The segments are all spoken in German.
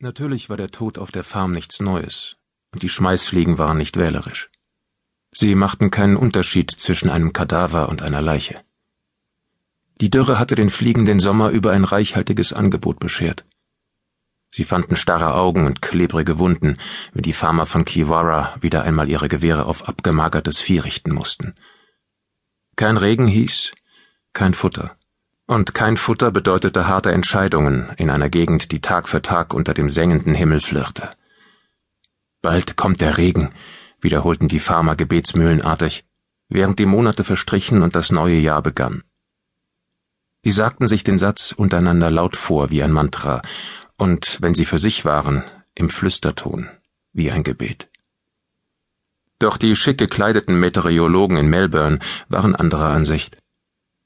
Natürlich war der Tod auf der Farm nichts Neues, und die Schmeißfliegen waren nicht wählerisch. Sie machten keinen Unterschied zwischen einem Kadaver und einer Leiche. Die Dürre hatte den Fliegen den Sommer über ein reichhaltiges Angebot beschert. Sie fanden starre Augen und klebrige Wunden, wenn die Farmer von Kiwara wieder einmal ihre Gewehre auf abgemagertes Vieh richten mussten. Kein Regen hieß, kein Futter. Und kein Futter bedeutete harte Entscheidungen in einer Gegend, die Tag für Tag unter dem sengenden Himmel flirrte. Bald kommt der Regen, wiederholten die Farmer gebetsmühlenartig, während die Monate verstrichen und das neue Jahr begann. Sie sagten sich den Satz untereinander laut vor wie ein Mantra, und wenn sie für sich waren, im Flüsterton, wie ein Gebet. Doch die schick gekleideten Meteorologen in Melbourne waren anderer Ansicht.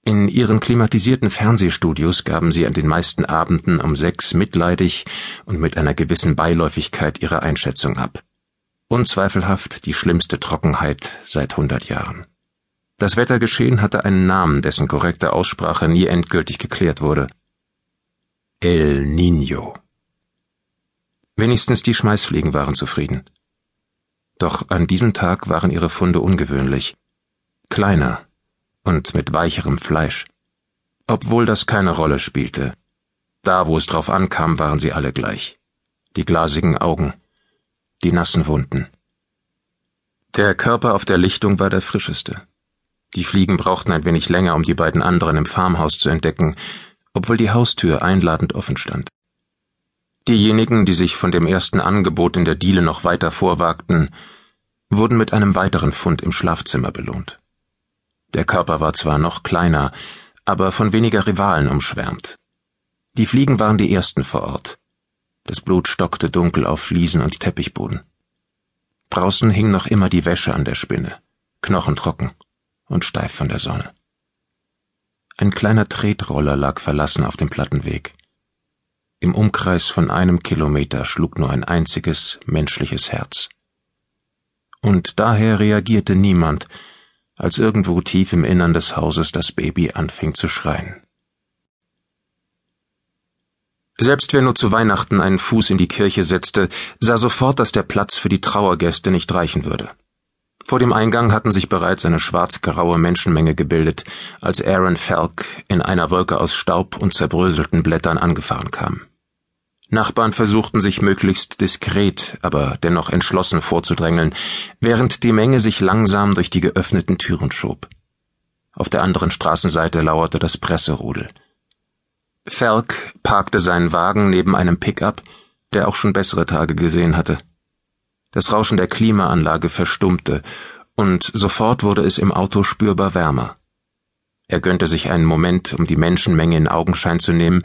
In ihren klimatisierten Fernsehstudios gaben sie an den meisten Abenden um sechs mitleidig und mit einer gewissen Beiläufigkeit ihre Einschätzung ab. Unzweifelhaft die schlimmste Trockenheit seit hundert Jahren. Das Wettergeschehen hatte einen Namen, dessen korrekte Aussprache nie endgültig geklärt wurde. El Niño. Wenigstens die Schmeißfliegen waren zufrieden. Doch an diesem Tag waren ihre Funde ungewöhnlich. Kleiner, und mit weicherem Fleisch. Obwohl das keine Rolle spielte. Da, wo es drauf ankam, waren sie alle gleich. Die glasigen Augen, die nassen Wunden. Der Körper auf der Lichtung war der frischeste. Die Fliegen brauchten ein wenig länger, um die beiden anderen im Farmhaus zu entdecken, obwohl die Haustür einladend offen stand. Diejenigen, die sich von dem ersten Angebot in der Diele noch weiter vorwagten, wurden mit einem weiteren Fund im Schlafzimmer belohnt. Der Körper war zwar noch kleiner, aber von weniger Rivalen umschwärmt. Die Fliegen waren die ersten vor Ort. Das Blut stockte dunkel auf Fliesen und Teppichboden. Draußen hing noch immer die Wäsche an der Spinne, knochentrocken und steif von der Sonne. Ein kleiner Tretroller lag verlassen auf dem Plattenweg. Im Umkreis von einem Kilometer schlug nur ein einziges menschliches Herz. Und daher reagierte niemand, als irgendwo tief im Innern des Hauses das Baby anfing zu schreien. Selbst wer nur zu Weihnachten einen Fuß in die Kirche setzte, sah sofort, dass der Platz für die Trauergäste nicht reichen würde. Vor dem Eingang hatten sich bereits eine schwarz-graue Menschenmenge gebildet, als Aaron Falk in einer Wolke aus Staub und zerbröselten Blättern angefahren kam. Nachbarn versuchten sich möglichst diskret, aber dennoch entschlossen vorzudrängeln, während die Menge sich langsam durch die geöffneten Türen schob. Auf der anderen Straßenseite lauerte das Presserudel. Falk parkte seinen Wagen neben einem Pickup, der auch schon bessere Tage gesehen hatte. Das Rauschen der Klimaanlage verstummte, und sofort wurde es im Auto spürbar wärmer. Er gönnte sich einen Moment, um die Menschenmenge in Augenschein zu nehmen,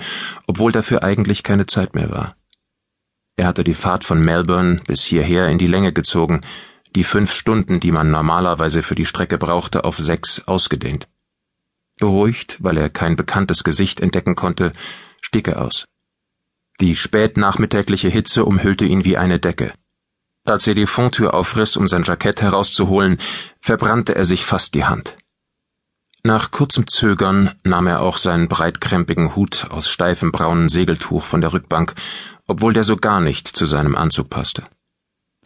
obwohl dafür eigentlich keine Zeit mehr war. Er hatte die Fahrt von Melbourne bis hierher in die Länge gezogen, die fünf Stunden, die man normalerweise für die Strecke brauchte, auf sechs ausgedehnt. Beruhigt, weil er kein bekanntes Gesicht entdecken konnte, stieg er aus. Die spätnachmittägliche Hitze umhüllte ihn wie eine Decke. Als er die Fondtür aufriss, um sein Jackett herauszuholen, verbrannte er sich fast die Hand. Nach kurzem Zögern nahm er auch seinen breitkrempigen Hut aus steifem braunen Segeltuch von der Rückbank, obwohl der so gar nicht zu seinem Anzug passte.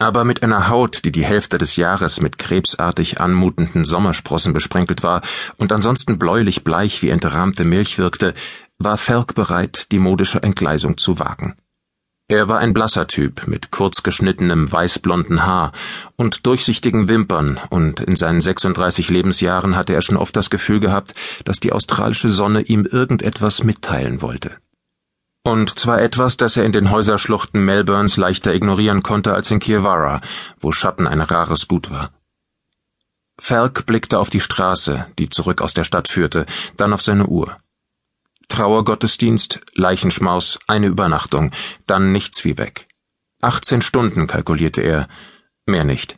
Aber mit einer Haut, die die Hälfte des Jahres mit krebsartig anmutenden Sommersprossen besprenkelt war und ansonsten bläulich bleich wie entrahmte Milch wirkte, war Falk bereit, die modische Entgleisung zu wagen. Er war ein blasser Typ mit kurz geschnittenem weißblonden Haar und durchsichtigen Wimpern, und in seinen 36 Lebensjahren hatte er schon oft das Gefühl gehabt, dass die australische Sonne ihm irgendetwas mitteilen wollte. Und zwar etwas, das er in den Häuserschluchten Melbournes leichter ignorieren konnte als in Kiewara, wo Schatten ein rares Gut war. Falk blickte auf die Straße, die zurück aus der Stadt führte, dann auf seine Uhr. Trauergottesdienst, Leichenschmaus, eine Übernachtung, dann nichts wie weg. 18 Stunden, kalkulierte er, mehr nicht.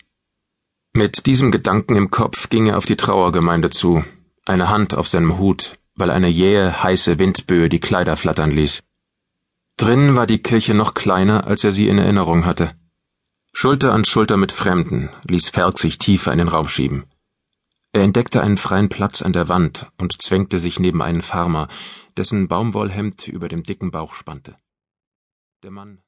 Mit diesem Gedanken im Kopf ging er auf die Trauergemeinde zu, eine Hand auf seinem Hut, weil eine jähe, heiße Windböe die Kleider flattern ließ. Drinnen war die Kirche noch kleiner, als er sie in Erinnerung hatte. Schulter an Schulter mit Fremden ließ Ferg sich tiefer in den Raum schieben. Er entdeckte einen freien Platz an der Wand und zwängte sich neben einen Farmer, dessen Baumwollhemd über dem dicken Bauch spannte. Der Mann